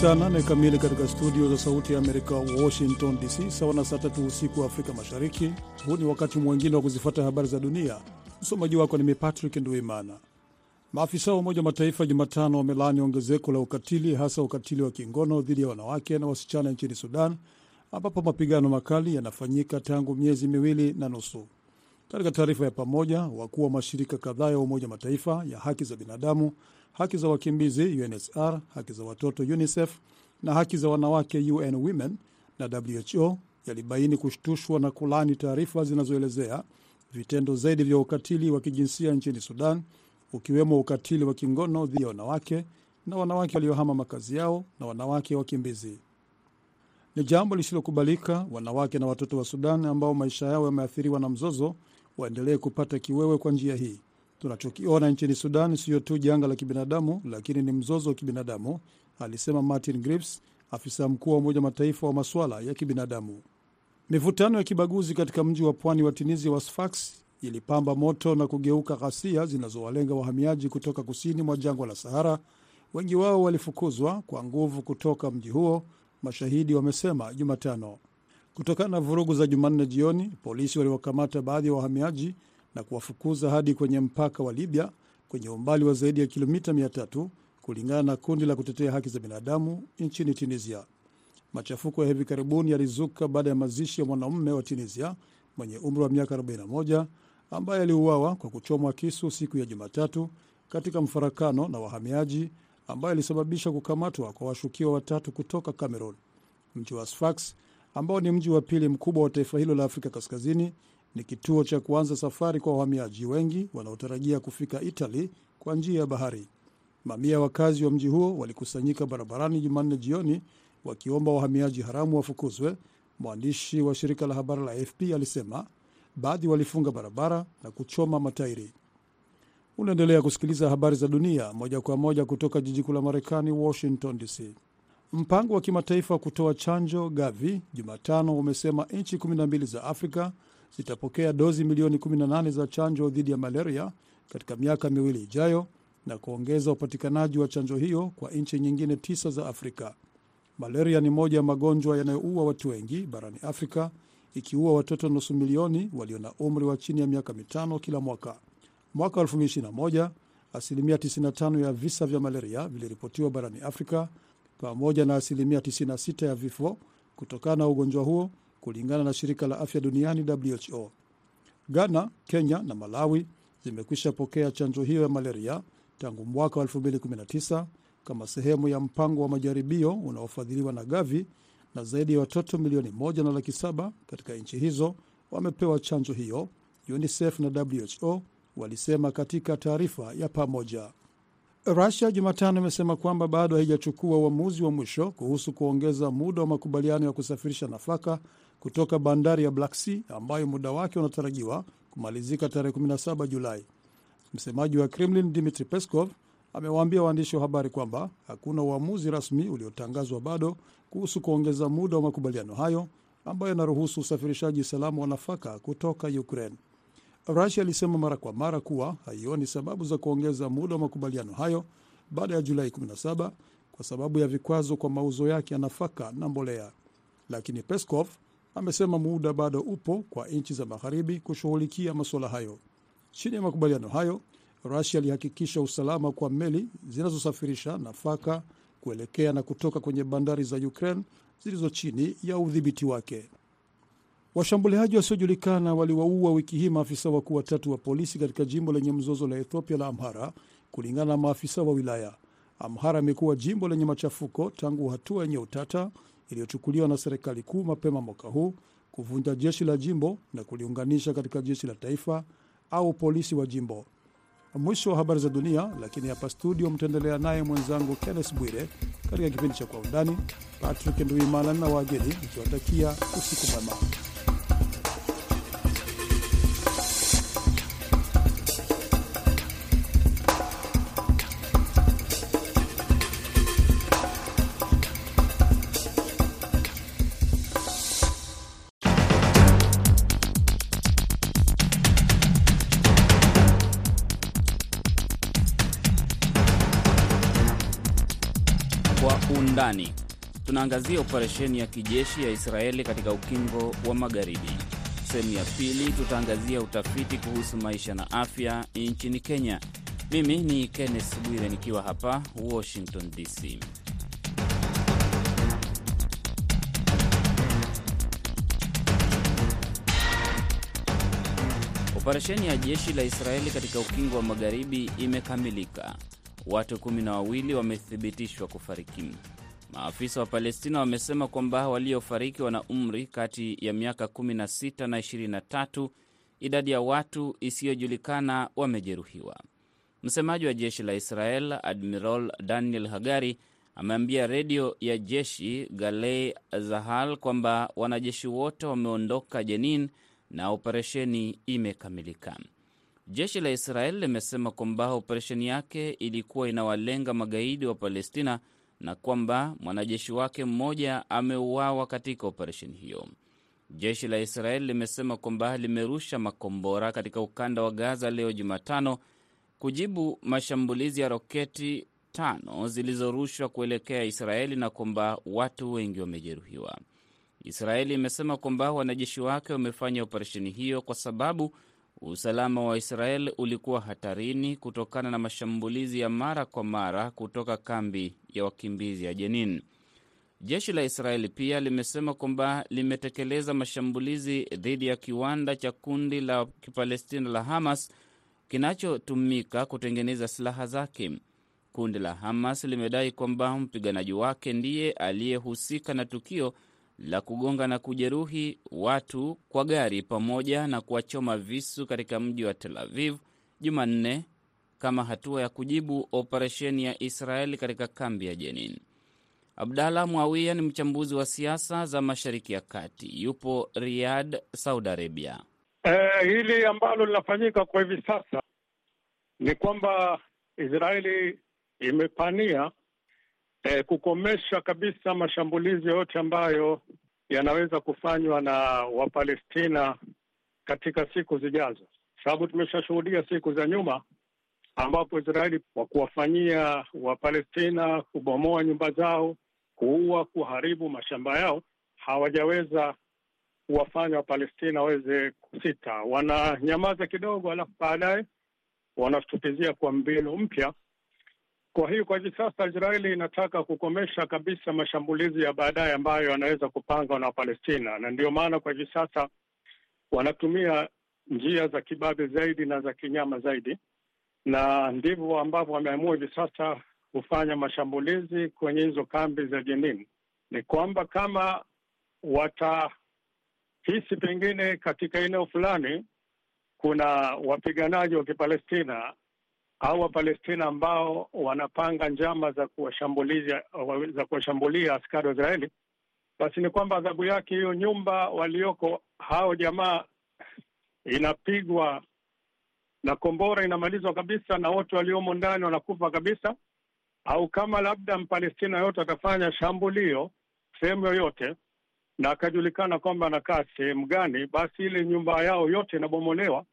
saa nane kamili katika studio za Sauti ya Amerika, Washington DC, sawa na saa tatu usiku wa Afrika Mashariki. Huu ni wakati mwingine wa kuzifuata habari za dunia. Msomaji wako ni Patrick Nduimana. Maafisa wa Umoja wa Mataifa Jumatano wamelaani ongezeko la ukatili, hasa ukatili wa kingono dhidi ya wanawake na wasichana nchini Sudan, ambapo mapigano makali yanafanyika tangu miezi miwili na nusu. Katika taarifa ya pamoja, wakuu wa mashirika kadhaa ya Umoja wa Mataifa ya haki za binadamu, haki za wakimbizi UNHCR, haki za watoto UNICEF na haki za wanawake UN Women na WHO yalibaini kushtushwa na kulani taarifa zinazoelezea vitendo zaidi vya ukatili wa kijinsia nchini Sudan, ukiwemo ukatili wa kingono dhidi ya wanawake na wanawake waliohama makazi yao na wanawake wakimbizi. Ni jambo lisilokubalika wanawake na watoto wa Sudan ambao maisha yao yameathiriwa na mzozo waendelee kupata kiwewe kwa njia hii. Tunachokiona nchini Sudan siyo tu janga la kibinadamu, lakini ni mzozo wa kibinadamu, alisema Martin Griffiths, afisa mkuu wa Umoja Mataifa wa masuala ya kibinadamu. Mivutano ya kibaguzi katika mji wa pwani wa Tunisia wa Sfax ilipamba moto na kugeuka ghasia zinazowalenga wahamiaji kutoka kusini mwa jangwa la Sahara. Wengi wao walifukuzwa kwa nguvu kutoka mji huo, mashahidi wamesema Jumatano. Kutokana na vurugu za Jumanne jioni, polisi waliwakamata baadhi ya wahamiaji na kuwafukuza hadi kwenye mpaka wa Libya kwenye umbali wa zaidi ya kilomita 300 kulingana na kundi la kutetea haki za binadamu nchini Tunisia. Machafuko ya hivi karibuni yalizuka baada ya mazishi ya mwanamume wa Tunisia mwenye umri wa miaka 41 ambaye aliuawa kwa kuchomwa kisu siku ya Jumatatu katika mfarakano na wahamiaji ambayo ilisababisha kukamatwa kwa washukiwa watatu kutoka Cameroon. Mji wa Sfax ambao ni mji wa pili mkubwa wa taifa hilo la Afrika Kaskazini ni kituo cha kuanza safari kwa wahamiaji wengi wanaotarajia kufika Italy kwa njia ya bahari. Mamia ya wakazi wa mji huo walikusanyika barabarani Jumanne jioni wakiomba wahamiaji haramu wafukuzwe. Mwandishi wa shirika la habari la AFP alisema baadhi walifunga barabara na kuchoma matairi. Unaendelea kusikiliza habari za dunia moja kwa moja kutoka jiji kuu la Marekani, Washington DC. Mpango wa kimataifa wa kutoa chanjo Gavi Jumatano umesema nchi 12 za Afrika zitapokea dozi milioni 18 za chanjo dhidi ya malaria katika miaka miwili ijayo na kuongeza upatikanaji wa chanjo hiyo kwa nchi nyingine tisa za Afrika. Malaria ni moja ya magonjwa yanayoua watu wengi barani Afrika, ikiua watoto nusu milioni walio na umri wa chini ya miaka mitano kila mwaka. Mwaka 2021 asilimia 95 ya visa vya malaria viliripotiwa barani Afrika pamoja na asilimia 96 ya vifo kutokana na ugonjwa huo kulingana na shirika la afya duniani WHO. Ghana, Kenya na Malawi zimekwisha pokea chanjo hiyo ya malaria tangu mwaka wa 2019 kama sehemu ya mpango wa majaribio unaofadhiliwa na Gavi, na zaidi ya watoto milioni moja na laki saba katika nchi hizo wamepewa chanjo hiyo, UNICEF na WHO walisema katika taarifa ya pamoja. Rusia Jumatano imesema kwamba bado haijachukua uamuzi wa mwisho kuhusu kuongeza muda wa makubaliano ya kusafirisha nafaka kutoka bandari ya Black Sea ambayo muda wake unatarajiwa kumalizika tarehe 17 Julai. Msemaji wa Kremlin Dmitri Peskov amewaambia waandishi wa habari kwamba hakuna uamuzi rasmi uliotangazwa bado kuhusu kuongeza muda wa makubaliano hayo ambayo yanaruhusu usafirishaji salama wa nafaka kutoka Ukraine. Rusia ilisema mara kwa mara kuwa haioni sababu za kuongeza muda wa makubaliano hayo baada ya Julai 17 kwa sababu ya vikwazo kwa mauzo yake ya nafaka na mbolea, lakini Peskov amesema muda bado upo kwa nchi za magharibi kushughulikia masuala hayo. Chini ya makubaliano hayo, Rusia ilihakikisha usalama kwa meli zinazosafirisha nafaka kuelekea na kutoka kwenye bandari za Ukraine zilizo chini ya udhibiti wake. Washambuliaji wasiojulikana waliwaua wiki hii maafisa wakuu watatu wa polisi katika jimbo lenye mzozo la Ethiopia la Amhara, kulingana na maafisa wa wilaya. Amhara imekuwa jimbo lenye machafuko tangu hatua yenye utata iliyochukuliwa na serikali kuu mapema mwaka huu kuvunja jeshi la jimbo na kuliunganisha katika jeshi la taifa au polisi wa jimbo. Mwisho wa habari za dunia, lakini hapa studio mtaendelea naye mwenzangu Kennes Bwire katika kipindi cha Kwa Undani. Patrick Nduimana na wageni ikiwatakia usiku mwema. Tunaangazia operesheni ya kijeshi ya Israeli katika ukingo wa Magharibi. Sehemu ya pili tutaangazia utafiti kuhusu maisha na afya nchini Kenya. Mimi ni Kenneth Bwire nikiwa hapa Washington DC. Operesheni ya jeshi la Israeli katika ukingo wa magharibi imekamilika. Watu kumi na wawili wamethibitishwa kufariki. Maafisa wa Palestina wamesema kwamba waliofariki wana umri kati ya miaka 16 na 23. Idadi ya watu isiyojulikana wamejeruhiwa. Msemaji wa jeshi la Israel Admiral Daniel Hagari ameambia redio ya jeshi Galei Zahal kwamba wanajeshi wote wameondoka Jenin na operesheni imekamilika. Jeshi la Israel limesema kwamba operesheni yake ilikuwa inawalenga magaidi wa Palestina na kwamba mwanajeshi wake mmoja ameuawa katika operesheni hiyo. Jeshi la Israeli limesema kwamba limerusha makombora katika ukanda wa Gaza leo Jumatano kujibu mashambulizi ya roketi tano zilizorushwa kuelekea Israeli na kwamba watu wengi wamejeruhiwa. Israeli imesema kwamba wanajeshi wake wamefanya operesheni hiyo kwa sababu usalama wa Israel ulikuwa hatarini kutokana na mashambulizi ya mara kwa mara kutoka kambi ya wakimbizi ya Jenin. Jeshi la Israeli pia limesema kwamba limetekeleza mashambulizi dhidi ya kiwanda cha kundi la Kipalestina la Hamas kinachotumika kutengeneza silaha zake. Kundi la Hamas limedai kwamba mpiganaji wake ndiye aliyehusika na tukio la kugonga na kujeruhi watu kwa gari pamoja na kuwachoma visu katika mji wa Tel Aviv Jumanne kama hatua ya kujibu operesheni ya Israeli katika kambi ya Jenin. Abdallah Mwawia ni mchambuzi wa siasa za Mashariki ya Kati, yupo Riyadh, Saudi Arabia. Eh, hili ambalo linafanyika kwa hivi sasa ni kwamba Israeli imepania eh, kukomesha kabisa mashambulizi yote ambayo yanaweza kufanywa na Wapalestina katika siku zijazo, sababu tumeshashuhudia siku za nyuma ambapo Israeli kwa kuwafanyia Wapalestina, kubomoa nyumba zao, kuua, kuharibu mashamba yao, hawajaweza kuwafanya Wapalestina waweze kusita. Wananyamaza kidogo, alafu baadaye wanashtukizia kwa mbinu mpya. Kwa hiyo kwa hivi sasa Israeli inataka kukomesha kabisa mashambulizi ya baadaye ambayo yanaweza kupangwa na Wapalestina, na ndio maana kwa hivi sasa wanatumia njia za kibabe zaidi na za kinyama zaidi, na ndivyo ambavyo wameamua hivi sasa kufanya mashambulizi kwenye hizo kambi za Jenin. Ni kwamba kama watahisi pengine katika eneo fulani kuna wapiganaji wa Kipalestina au Wapalestina ambao wanapanga njama za kuwashambulia za kuwashambulia askari wa Israeli, basi ni kwamba adhabu yake hiyo nyumba walioko hao jamaa inapigwa na kombora, inamalizwa kabisa, na wote waliomo ndani wanakufa kabisa. Au kama labda Mpalestina yote atafanya shambulio sehemu yoyote na akajulikana kwamba anakaa sehemu gani, basi ile nyumba yao yote inabomolewa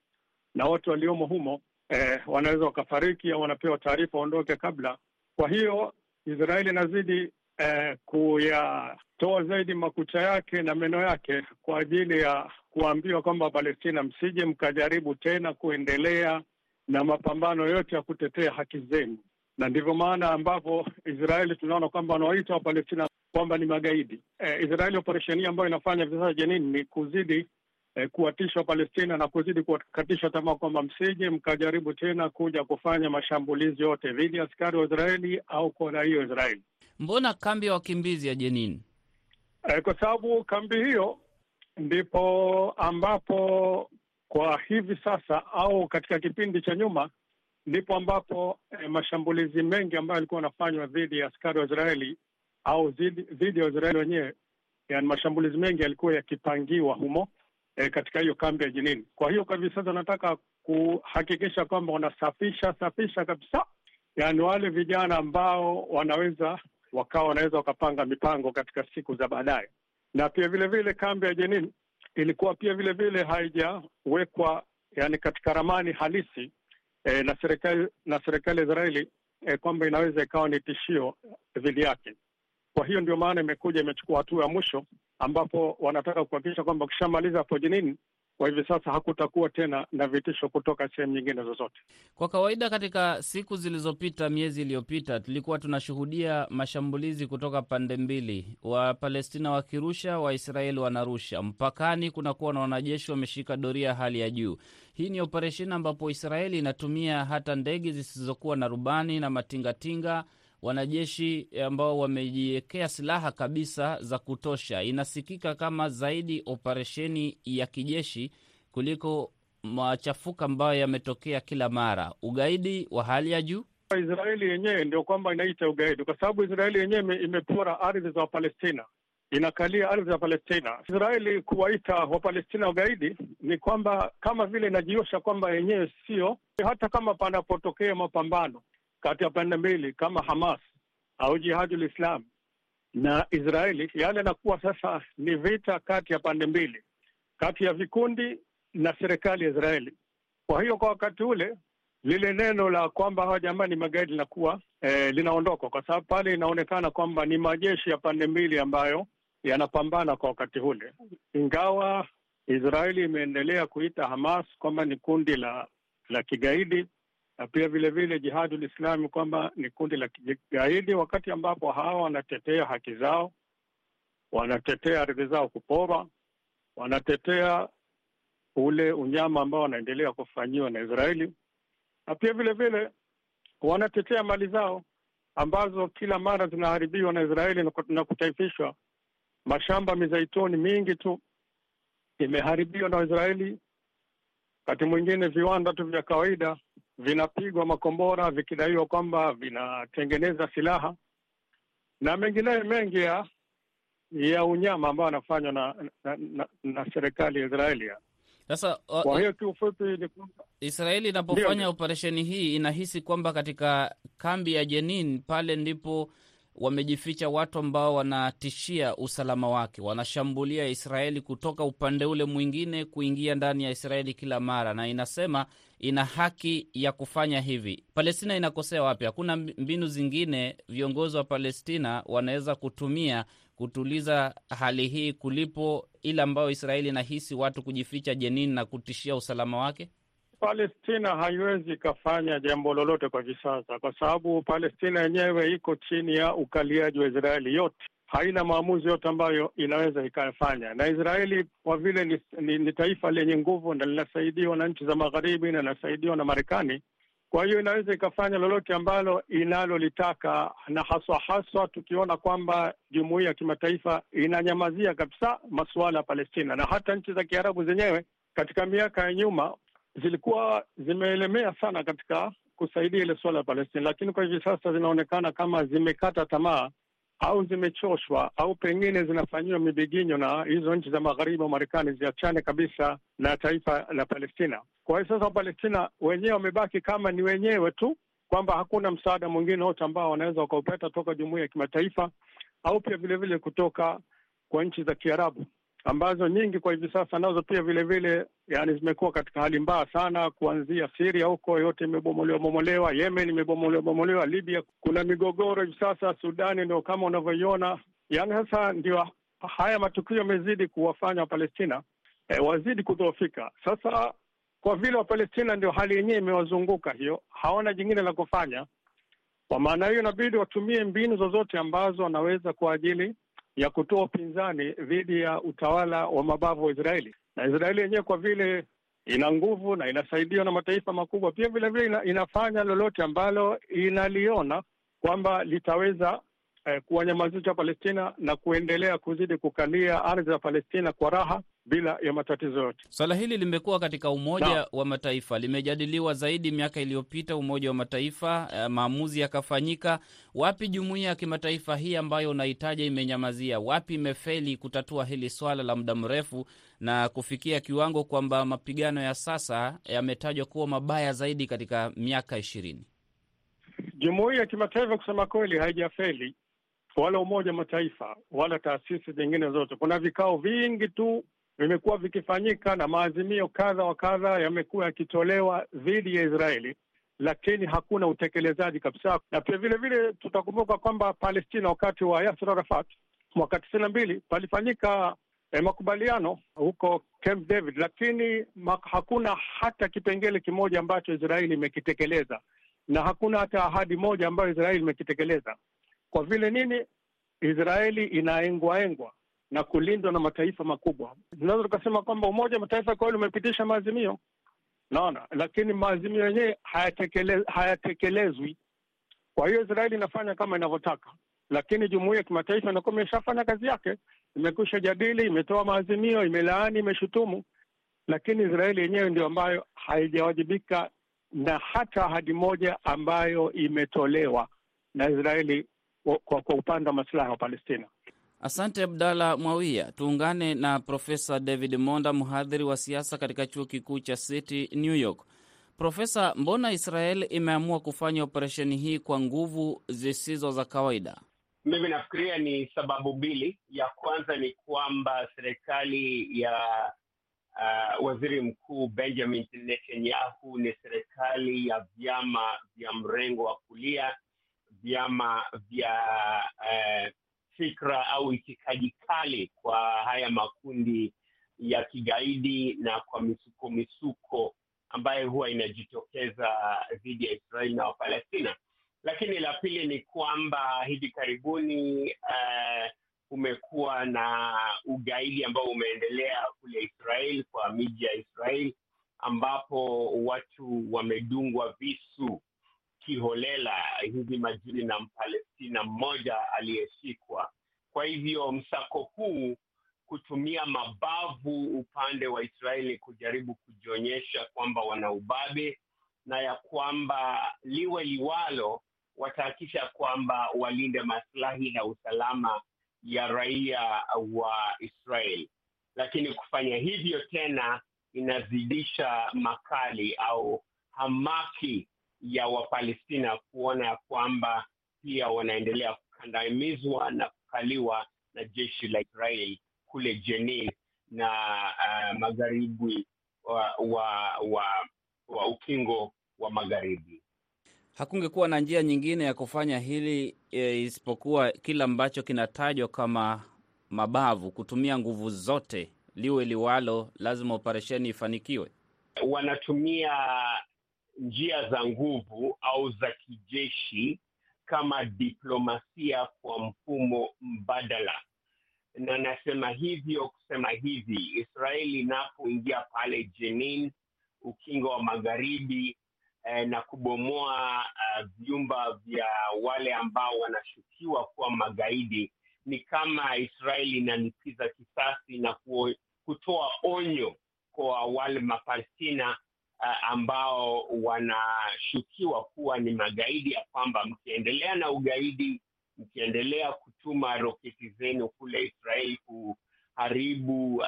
na wote waliomo humo eh, wanaweza wakafariki au wanapewa taarifa waondoke kabla. Kwa hiyo Israeli inazidi eh, kuyatoa zaidi makucha yake na meno yake kwa ajili ya kuambiwa kwamba Palestina, msije mkajaribu tena kuendelea na mapambano yote ya kutetea haki zenu, na ndivyo maana ambapo Israeli tunaona kwamba wanawaita Wapalestina kwamba ni magaidi. Eh, Israeli operesheni ambayo inafanya hivi sasa Jenin ni kuzidi eh, kuwatisha Palestina na kuzidi kuwakatisha tamaa kwamba msije mkajaribu tena kuja kufanya mashambulizi yote dhidi ya askari wa Israeli au kwa raia wa Israeli. Mbona kambi ya wakimbizi ya Jenin? Eh, kwa sababu kambi hiyo ndipo ambapo kwa hivi sasa au katika kipindi cha nyuma ndipo ambapo eh, mashambulizi mengi ambayo yalikuwa yanafanywa dhidi ya askari wa Israeli au dhidi ya Israeli wenyewe, yani mashambulizi mengi yalikuwa yakipangiwa humo e, katika hiyo kambi ya jenini Kwa hiyo kwa hivi sasa nataka kuhakikisha kwamba wanasafisha safisha kabisa, yaani wale vijana ambao wanaweza wakawa wanaweza wakapanga mipango katika siku za baadaye. Na pia vile vile kambi ya Jenin ilikuwa pia vile vile haijawekwa yani katika ramani halisi e, na serikali na serikali ya Israeli e, kwamba inaweza ikawa ni tishio dhidi yake. Kwa hiyo ndio maana imekuja imechukua hatua ya mwisho, ambapo wanataka kuhakikisha kwamba ukishamaliza hapo Jenin, kwa hivi sasa hakutakuwa tena na vitisho kutoka sehemu nyingine zozote. Kwa kawaida, katika siku zilizopita, miezi iliyopita, tulikuwa tunashuhudia mashambulizi kutoka pande mbili, Wapalestina wakirusha, Waisraeli wanarusha. Mpakani kunakuwa na wanajeshi wameshika doria hali ya juu. Hii ni operesheni ambapo Israeli inatumia hata ndege zisizokuwa na rubani na matingatinga wanajeshi ambao wamejiwekea silaha kabisa za kutosha. Inasikika kama zaidi operesheni ya kijeshi kuliko machafuko ambayo yametokea kila mara. Ugaidi wa hali ya juu. Israeli yenyewe ndio kwamba inaita ugaidi, kwa sababu Israeli yenyewe imepora ardhi za Wapalestina, inakalia ardhi za Palestina. Israeli kuwaita Wapalestina ugaidi ni kwamba kama vile inajiosha kwamba yenyewe sio, hata kama panapotokea mapambano kati ya pande mbili kama Hamas au Jihadul Islam na Israeli, yale yanakuwa sasa ni vita kati ya pande mbili, kati ya vikundi na serikali ya Israeli. Kwa hiyo kwa wakati ule lile neno la kwamba hawa jamaa ni magaidi linakuwa eh, linaondoka, kwa sababu pale inaonekana kwamba ni majeshi ya pande mbili ambayo yanapambana kwa wakati ule, ingawa Israeli imeendelea kuita Hamas kwamba ni kundi la la kigaidi na pia vile vile Jihadul Islami kwamba ni kundi la kigaidi, wakati ambapo hawa wanatetea haki zao, wanatetea ardhi zao kuporwa, wanatetea ule unyama ambao wanaendelea kufanyiwa na Israeli, na pia vile vile wanatetea mali zao ambazo kila mara zinaharibiwa na Israeli na kutaifishwa. Mashamba mizaituni mingi tu imeharibiwa na Israeli, wakati mwingine viwanda tu vya kawaida vinapigwa makombora vikidaiwa kwamba vinatengeneza silaha na mengineyo mengi ya ya unyama ambayo anafanywa na, na, na, na serikali ya Israeli. Sasa kwa hiyo kiufupi ni kwamba Israeli inapofanya operesheni hii inahisi kwamba katika kambi ya Jenin pale ndipo wamejificha watu ambao wanatishia usalama wake, wanashambulia Israeli kutoka upande ule mwingine kuingia ndani ya Israeli kila mara, na inasema ina haki ya kufanya hivi. Palestina inakosea wapi? Hakuna mbinu zingine viongozi wa Palestina wanaweza kutumia kutuliza hali hii kulipo ile ambayo Israeli inahisi watu kujificha Jenin na kutishia usalama wake? Palestina haiwezi ikafanya jambo lolote kwa hivi sasa, kwa sababu Palestina yenyewe iko chini ya ukaliaji wa Israeli yote, haina maamuzi yote ambayo inaweza ikayafanya. Na Israeli kwa vile ni, ni, ni taifa lenye nguvu na linasaidiwa na nchi za Magharibi na linasaidiwa na Marekani, kwa hiyo inaweza ikafanya lolote ambalo inalolitaka, na haswa haswa tukiona kwamba jumuiya ya kimataifa inanyamazia kabisa masuala ya Palestina, na hata nchi za Kiarabu zenyewe katika miaka ya nyuma zilikuwa zimeelemea sana katika kusaidia ile suala la Palestina, lakini kwa hivi sasa zinaonekana kama zimekata tamaa au zimechoshwa au pengine zinafanyiwa mibiginyo na hizo nchi za magharibi wa Marekani ziachane kabisa na taifa la Palestina. Kwa hiyo sasa Wapalestina wenyewe wamebaki kama ni wenyewe tu, kwamba hakuna msaada mwingine wote ambao wanaweza wakaupata toka jumuiya ya kimataifa au pia vilevile kutoka kwa nchi za Kiarabu ambazo nyingi kwa hivi sasa nazo pia vile vile yani zimekuwa katika hali mbaya sana, kuanzia Syria huko yote imebomolewa bomolewa, Yemen imebomolewa bomolewa, Libya kuna migogoro hivi sasa, Sudani ndio kama unavyoiona. Yani sasa ndio haya matukio yamezidi kuwafanya Wapalestina e, wazidi kudhoofika. Sasa kwa vile Wapalestina ndio hali yenyewe imewazunguka hiyo, hawana jingine la kufanya. Kwa maana hiyo, inabidi watumie mbinu zozote ambazo wanaweza kwa ajili ya kutoa upinzani dhidi ya utawala wa mabavu wa Israeli. Na Israeli yenyewe kwa vile ina nguvu na inasaidiwa na mataifa makubwa, pia vile vile ina, inafanya lolote ambalo inaliona kwamba litaweza eh, kuwanyamazisha Palestina na kuendelea kuzidi kukalia ardhi za Palestina kwa raha bila ya matatizo yote. Swala hili limekuwa katika Umoja na wa Mataifa, limejadiliwa zaidi miaka iliyopita, Umoja wa Mataifa, eh, maamuzi yakafanyika. Wapi jumuiya ya kimataifa hii ambayo unahitaja imenyamazia? Wapi imefeli kutatua hili swala la muda mrefu na kufikia kiwango kwamba mapigano ya sasa yametajwa kuwa mabaya zaidi katika miaka ishirini? Jumuiya ya kimataifa kusema kweli haijafeli, wala Umoja wa Mataifa wala taasisi zingine zote. Kuna vikao vingi tu vimekuwa vikifanyika na maazimio kadha wa kadha yamekuwa yakitolewa dhidi ya Israeli, lakini hakuna utekelezaji kabisa. Na pia vile vile tutakumbuka kwamba Palestina wakati wa Yasser Arafat mwaka tisini na mbili palifanyika eh, makubaliano huko Camp David, lakini hakuna hata kipengele kimoja ambacho Israeli imekitekeleza na hakuna hata ahadi moja ambayo Israeli imekitekeleza. Kwa vile nini? Israeli inaengwaengwa na kulindwa na mataifa makubwa. Tunaweza tukasema kwamba Umoja wa Mataifa kweli umepitisha maazimio, naona, lakini maazimio yenyewe hayatekele, hayatekelezwi. Kwa hiyo Israeli inafanya kama inavyotaka, lakini jumuiya ya kimataifa inakuwa imeshafanya kazi yake, imekwisha jadili, imetoa maazimio, imelaani, imeshutumu, lakini Israeli yenyewe ndio ambayo haijawajibika na hata ahadi moja ambayo imetolewa na Israeli kwa, kwa upande wa masilahi wa Palestina. Asante Abdala Mwawia. Tuungane na Profesa David Monda, mhadhiri wa siasa katika chuo kikuu cha City New York. Profesa, mbona Israel imeamua kufanya operesheni hii kwa nguvu zisizo za kawaida? Mimi nafikiria ni sababu mbili. Ya kwanza ni kwamba serikali ya uh, waziri mkuu Benjamin Netanyahu ni serikali ya vyama vya mrengo wa kulia, vyama vya uh, fikra au itikadi kali kwa haya makundi ya kigaidi na kwa misuko misuko ambayo huwa inajitokeza dhidi ya Israeli na Wapalestina. Lakini la pili ni kwamba hivi karibuni uh, kumekuwa na ugaidi ambao umeendelea kule Israel kwa miji ya Israel ambapo watu wamedungwa visu kiholela hivi majuri na Mpalestina mmoja aliyeshikwa. Kwa hivyo msako huu kutumia mabavu upande wa Israeli kujaribu kujionyesha kwamba wana ubabe na ya kwamba liwe liwalo watahakisha kwamba walinde maslahi na usalama ya raia wa Israel, lakini kufanya hivyo tena inazidisha makali au hamaki ya Wapalestina kuona ya kwamba pia wanaendelea kukandamizwa na kukaliwa na jeshi la Israel kule Jenin na uh, magharibi wa, wa, wa, wa ukingo wa magharibi. Hakungekuwa na njia nyingine ya kufanya hili e, isipokuwa kile ambacho kinatajwa kama mabavu, kutumia nguvu zote, liwe liwalo, lazima operesheni ifanikiwe. Wanatumia njia za nguvu au za kijeshi kama diplomasia kwa mfumo mbadala, na nasema hivyo kusema hivi, Israeli inapoingia pale Jenin, ukingo wa magharibi eh, na kubomoa uh, vyumba vya wale ambao wanashukiwa kuwa magaidi, ni kama Israeli inanipiza kisasi na kutoa onyo kwa wale Mapalestina uh, ambao wanashukiwa kuwa ni magaidi, ya kwamba mkiendelea na ugaidi, mkiendelea kutuma roketi zenu kule Israeli kuharibu uh,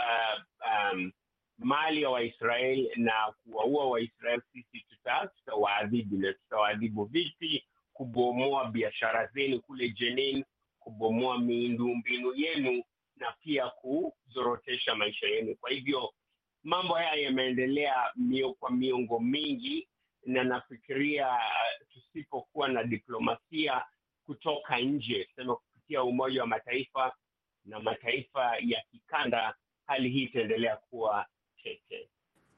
um, mali ya Waisraeli na kuwaua Waisraeli, sisi tutawaadhibu. Na tutawaadhibu vipi? Kubomoa biashara zenu kule Jenin, kubomoa miundombinu yenu na pia kuzorotesha maisha yenu. Kwa hivyo mambo haya yameendelea mio kwa miongo mingi, na nafikiria tusipokuwa na diplomasia kutoka nje, sema kupitia Umoja wa Mataifa na mataifa ya kikanda, hali hii itaendelea kuwa tete.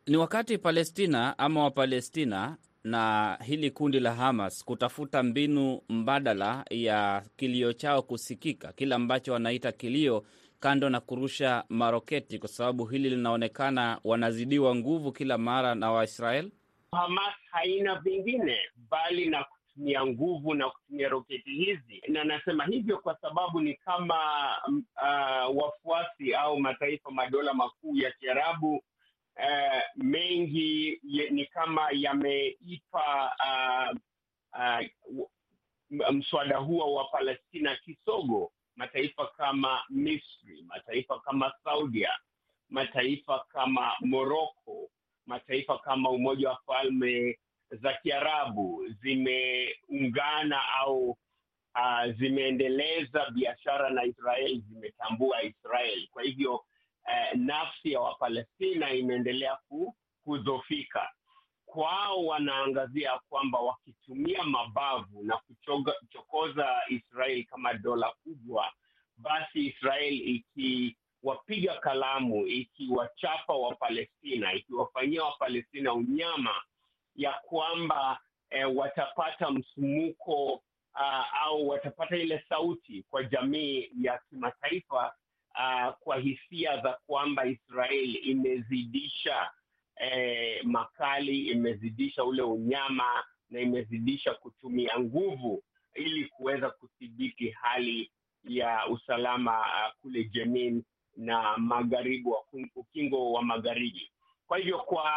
Ni wakati Palestina ama Wapalestina na hili kundi la Hamas kutafuta mbinu mbadala ya kilio chao kusikika, kile ambacho wanaita kilio, kando na kurusha maroketi, kwa sababu hili linaonekana wanazidiwa nguvu kila mara na Waisrael. Hamas haina vingine bali na kutumia nguvu na kutumia roketi hizi, na nasema hivyo kwa sababu ni kama uh, wafuasi au mataifa madola makuu ya Kiarabu Uh, mengi ye, ni kama yameipa uh, uh, mswada huo wa Palestina kisogo. Mataifa kama Misri, mataifa kama Saudia, mataifa kama Moroko, mataifa kama Umoja wa Falme za Kiarabu zimeungana au uh, zimeendeleza biashara na Israel, zimetambua Israel. Kwa hivyo Uh, nafsi ya Wapalestina imeendelea kudhofika. Kwao wanaangazia kwamba wakitumia mabavu na kuchokoza Israel kama dola kubwa, basi Israel ikiwapiga kalamu, ikiwachapa Wapalestina, ikiwafanyia Wapalestina unyama, ya kwamba eh, watapata msumuko uh, au watapata ile sauti kwa jamii ya kimataifa uh, kwa hisia za kwamba Israel imezidisha eh, makali, imezidisha ule unyama na imezidisha kutumia nguvu ili kuweza kudhibiti hali ya usalama uh, kule Jenin na magharibi wa ukingo wa magharibi. Kwa hivyo kwa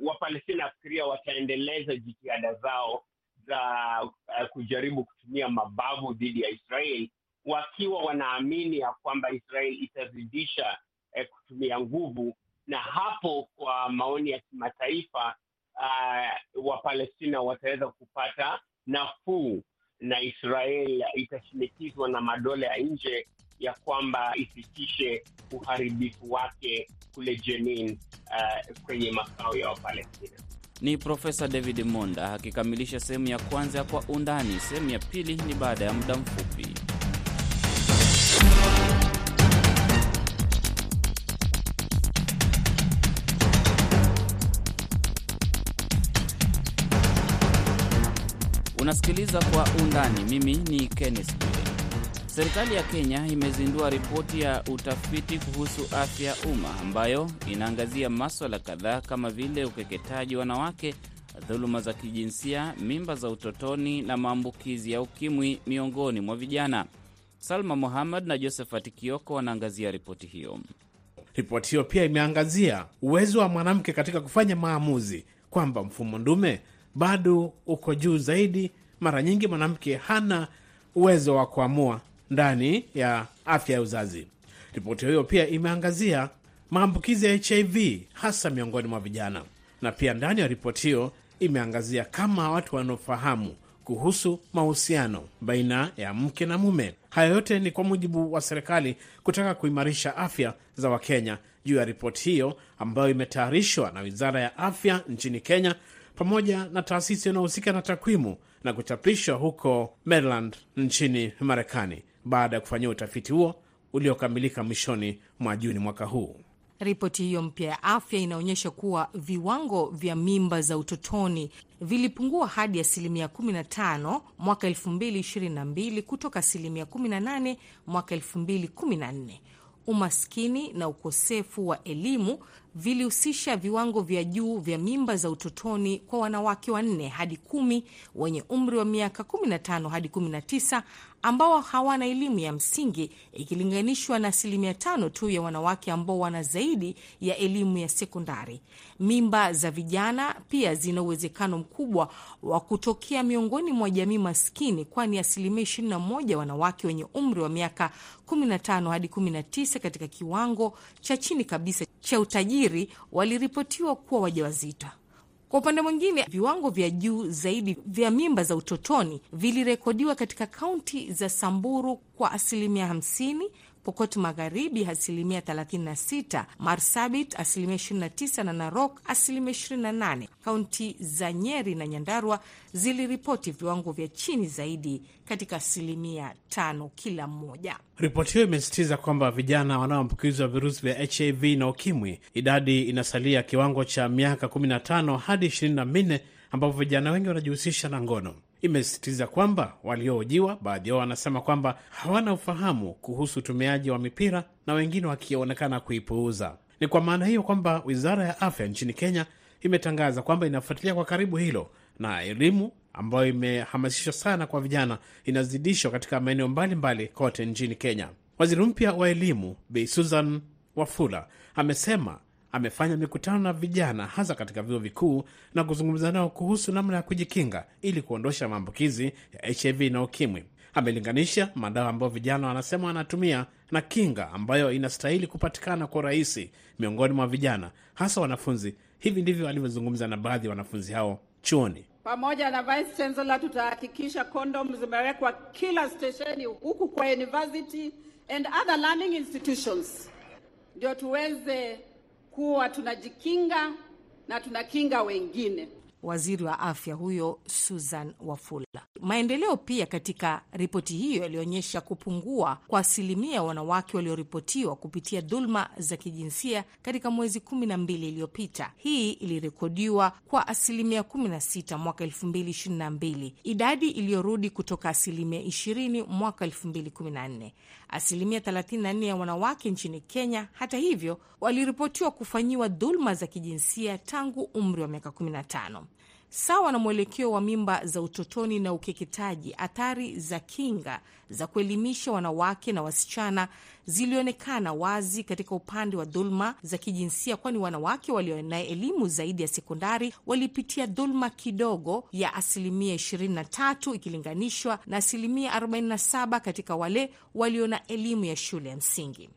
Wapalestina nafikiria wataendeleza jitihada zao za uh, kujaribu kutumia mabavu dhidi ya Israel wakiwa wanaamini ya kwamba Israel itazidisha eh, kutumia nguvu, na hapo kwa maoni ya kimataifa uh, Wapalestina wataweza kupata nafuu na Israel itashinikizwa na madola ya nje ya kwamba isitishe uharibifu wake kule Jenin, uh, kwenye makao ya Wapalestina. Ni Profesa David Monda akikamilisha sehemu ya kwanza ya Kwa Undani. Sehemu ya pili ni baada ya muda mfupi. Unasikiliza Kwa Undani. Mimi ni Kenneth Bwire. Serikali ya Kenya imezindua ripoti ya utafiti kuhusu afya ya umma ambayo inaangazia maswala kadhaa kama vile ukeketaji wanawake, dhuluma za kijinsia, mimba za utotoni na maambukizi ya ukimwi miongoni mwa vijana. Salma Muhammad na Josephat Kioko wanaangazia ripoti hiyo. Ripoti hiyo pia imeangazia uwezo wa mwanamke katika kufanya maamuzi, kwamba mfumo ndume bado uko juu zaidi. Mara nyingi mwanamke hana uwezo wa kuamua ndani ya afya ya uzazi. Ripoti hiyo pia imeangazia maambukizi ya HIV hasa miongoni mwa vijana, na pia ndani ya ripoti hiyo imeangazia kama watu wanaofahamu kuhusu mahusiano baina ya mke na mume. Haya yote ni kwa mujibu wa serikali kutaka kuimarisha afya za Wakenya. Juu ya ripoti hiyo ambayo imetayarishwa na wizara ya afya nchini Kenya pamoja na taasisi inayohusika na takwimu na kuchapishwa huko Maryland nchini Marekani baada ya kufanyia utafiti huo uliokamilika mwishoni mwa Juni mwaka huu. Ripoti hiyo mpya ya afya inaonyesha kuwa viwango vya mimba za utotoni vilipungua hadi asilimia 15 mwaka 2022 kutoka asilimia 18 mwaka 2014. Umaskini na ukosefu wa elimu vilihusisha viwango vya juu vya mimba za utotoni kwa wanawake wanne hadi kumi wenye umri wa miaka 15 hadi 19 ambao hawana elimu ya msingi ikilinganishwa na asilimia tano tu ya wanawake ambao wana zaidi ya elimu ya sekondari. Mimba za vijana pia zina uwezekano mkubwa wa kutokea miongoni mwa jamii maskini, kwani asilimia 21 wanawake wenye umri wa miaka 15 hadi 19 katika kiwango cha chini kabisa cha utajiri waliripotiwa kuwa wajawazito. Kwa upande mwingine, viwango vya juu zaidi vya mimba za utotoni vilirekodiwa katika kaunti za Samburu kwa asilimia 50, Pokot Magharibi asilimia 36, Marsabit asilimia 29 na Narok asilimia 28. Kaunti za Nyeri na Nyandarua ziliripoti viwango vya chini zaidi katika asilimia tano kila mmoja. Ripoti hiyo imesisitiza kwamba vijana wanaoambukizwa virusi vya HIV na ukimwi, idadi inasalia kiwango cha miaka 15 hadi 24, ambapo vijana wengi wanajihusisha na ngono. Imesisitiza kwamba waliohojiwa, baadhi yao wanasema kwamba hawana ufahamu kuhusu utumiaji wa mipira na wengine wakionekana kuipuuza. Ni kwa maana hiyo kwamba wizara ya afya nchini Kenya imetangaza kwamba inafuatilia kwa karibu hilo na elimu ambayo imehamasishwa sana kwa vijana inazidishwa katika maeneo mbalimbali kote nchini Kenya. Waziri mpya wa elimu Bi Susan Wafula amesema amefanya mikutano na vijana hasa katika vyuo vikuu na kuzungumza nao kuhusu namna ya kujikinga ili kuondosha maambukizi ya HIV na ukimwi. Amelinganisha madawa ambayo vijana wanasema wanatumia na kinga ambayo inastahili kupatikana kwa urahisi miongoni mwa vijana, hasa wanafunzi. Hivi ndivyo alivyozungumza na baadhi ya wanafunzi hao chuoni. Pamoja na Vice Chancellor tutahakikisha kondom zimewekwa kila stesheni huku kwa university and other learning institutions, ndio tuweze kuwa tunajikinga na tunakinga wengine. Waziri wa afya huyo Susan Wafula. Maendeleo pia katika ripoti hiyo yalionyesha kupungua kwa asilimia wanawake walioripotiwa kupitia dhuluma za kijinsia katika mwezi kumi na mbili iliyopita. Hii ilirekodiwa kwa asilimia 16 mwaka 2022, idadi iliyorudi kutoka asilimia 20 mwaka 2014. Asilimia 34 ya wanawake nchini Kenya, hata hivyo, waliripotiwa kufanyiwa dhuluma za kijinsia tangu umri wa miaka 15. Sawa na mwelekeo wa mimba za utotoni na ukeketaji, athari za kinga za kuelimisha wanawake na wasichana zilionekana wazi katika upande wa dhuluma za kijinsia, kwani wanawake walio na elimu zaidi ya sekondari walipitia dhuluma kidogo ya asilimia 23 ikilinganishwa na asilimia 47 katika wale walio na elimu ya shule ya msingi.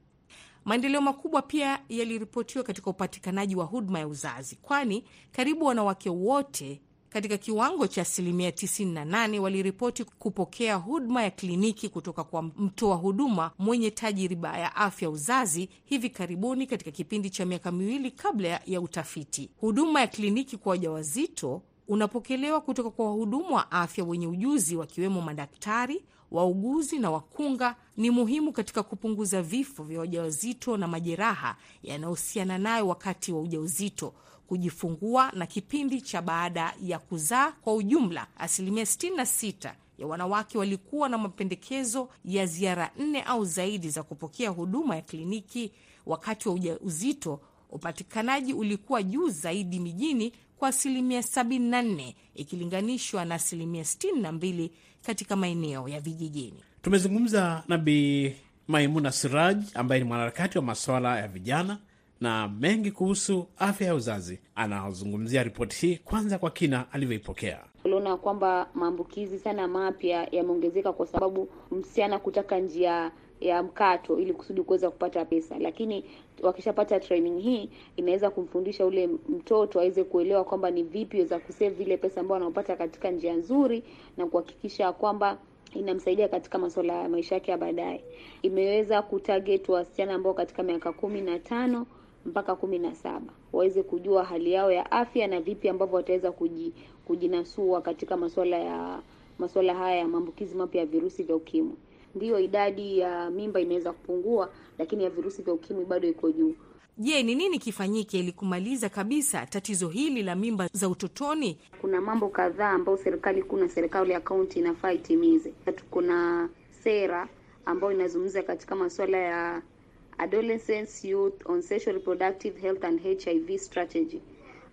Maendeleo makubwa pia yaliripotiwa katika upatikanaji wa huduma ya uzazi, kwani karibu wanawake wote katika kiwango cha asilimia 98 waliripoti kupokea huduma ya kliniki kutoka kwa mtoa huduma mwenye tajriba ya afya uzazi hivi karibuni, katika kipindi cha miaka miwili kabla ya utafiti. Huduma ya kliniki kwa wajawazito unapokelewa kutoka kwa wahudumu wa afya wenye ujuzi, wakiwemo madaktari wauguzi na wakunga ni muhimu katika kupunguza vifo vya wajawazito na majeraha yanayohusiana nayo wakati wa ujauzito, kujifungua na kipindi cha baada ya kuzaa. Kwa ujumla, asilimia 66 ya wanawake walikuwa na mapendekezo ya ziara nne au zaidi za kupokea huduma ya kliniki wakati wa ujauzito. Upatikanaji ulikuwa juu zaidi mijini kwa asilimia 74 ikilinganishwa na asilimia 62 katika maeneo ya vijijini. Tumezungumza na Bi Maimuna Siraj ambaye ni mwanaharakati wa masuala ya vijana na mengi kuhusu afya ya uzazi. Anazungumzia ripoti hii kwanza kwa kina alivyoipokea. Uliona kwamba maambukizi sana mapya yameongezeka kwa sababu msichana kutaka njia ya mkato ili kusudi kuweza kupata pesa, lakini wakishapata training hii inaweza kumfundisha ule mtoto aweze kuelewa kwamba ni vipi weza kusave vile pesa ambayo anaopata katika njia nzuri na kuhakikisha kwamba inamsaidia katika masuala ya maisha yake ya baadaye. Imeweza kutarget wasichana ambao katika miaka kumi na tano mpaka kumi na saba waweze kujua hali yao ya afya na vipi ambavyo wataweza kuji, kujinasua katika masuala ya masuala haya ya maambukizi mapya ya virusi vya ukimwi. Ndiyo, idadi ya mimba imeweza kupungua, lakini ya virusi vya ukimwi bado iko juu. Je, ni nini kifanyike ili kumaliza kabisa tatizo hili la mimba za utotoni? Kuna mambo kadhaa ambayo serikali kuu na serikali ya kaunti inafaa itimize. Kuna sera ambayo inazungumza katika masuala ya adolescents youth on sexual reproductive health and HIV strategy,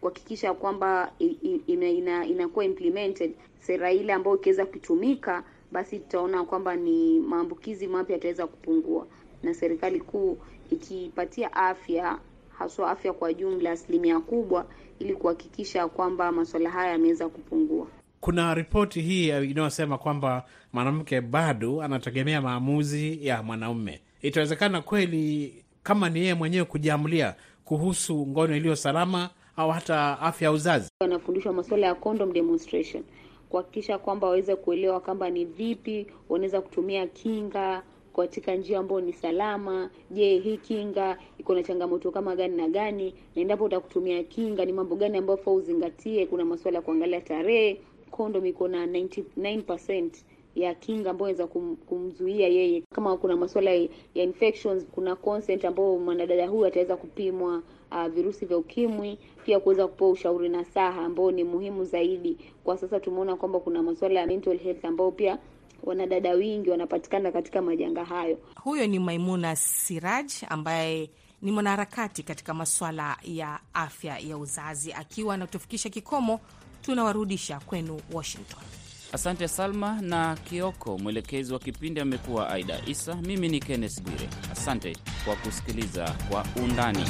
kuhakikisha kwamba inakuwa ina, ina implemented sera ile ambayo ikiweza kutumika basi tutaona kwamba ni maambukizi mapya yataweza kupungua, na serikali kuu ikipatia afya haswa afya kwa jumla asilimia kubwa, ili kuhakikisha kwamba masuala haya yameweza kupungua. Kuna ripoti hii inayosema kwamba mwanamke bado anategemea maamuzi ya mwanaume. Itawezekana kweli kama ni yeye mwenyewe kujiamulia kuhusu ngono iliyo salama au hata afya ya uzazi? Wanafundishwa masuala ya condom demonstration kuhakikisha kwamba waweze kuelewa kwamba ni vipi wanaweza kutumia kinga katika njia ambayo ni salama. Je, hii kinga iko na changamoto kama gani na gani, na endapo utakutumia kinga ni mambo gani ambayo faa uzingatie? Kuna masuala ya kuangalia tarehe. Kondom iko na 99% ya kinga ambayo inaweza kum, kumzuia yeye. Kama kuna masuala ya infections, kuna consent ambayo mwanadada huyu ataweza kupimwa uh, virusi vya ukimwi, pia kuweza kupewa ushauri na saha ambao ni muhimu zaidi. Kwa sasa tumeona kwamba kuna masuala ya mental health ambayo pia wanadada wingi wanapatikana katika majanga hayo. Huyo ni Maimuna Siraj ambaye ni mwanaharakati katika masuala ya afya ya uzazi, akiwa anatufikisha kikomo. Tunawarudisha kwenu Washington. Asante Salma na Kioko. Mwelekezi wa kipindi amekuwa Aida Isa. Mimi ni Kenneth Bwire. Asante kwa kusikiliza Kwa Undani.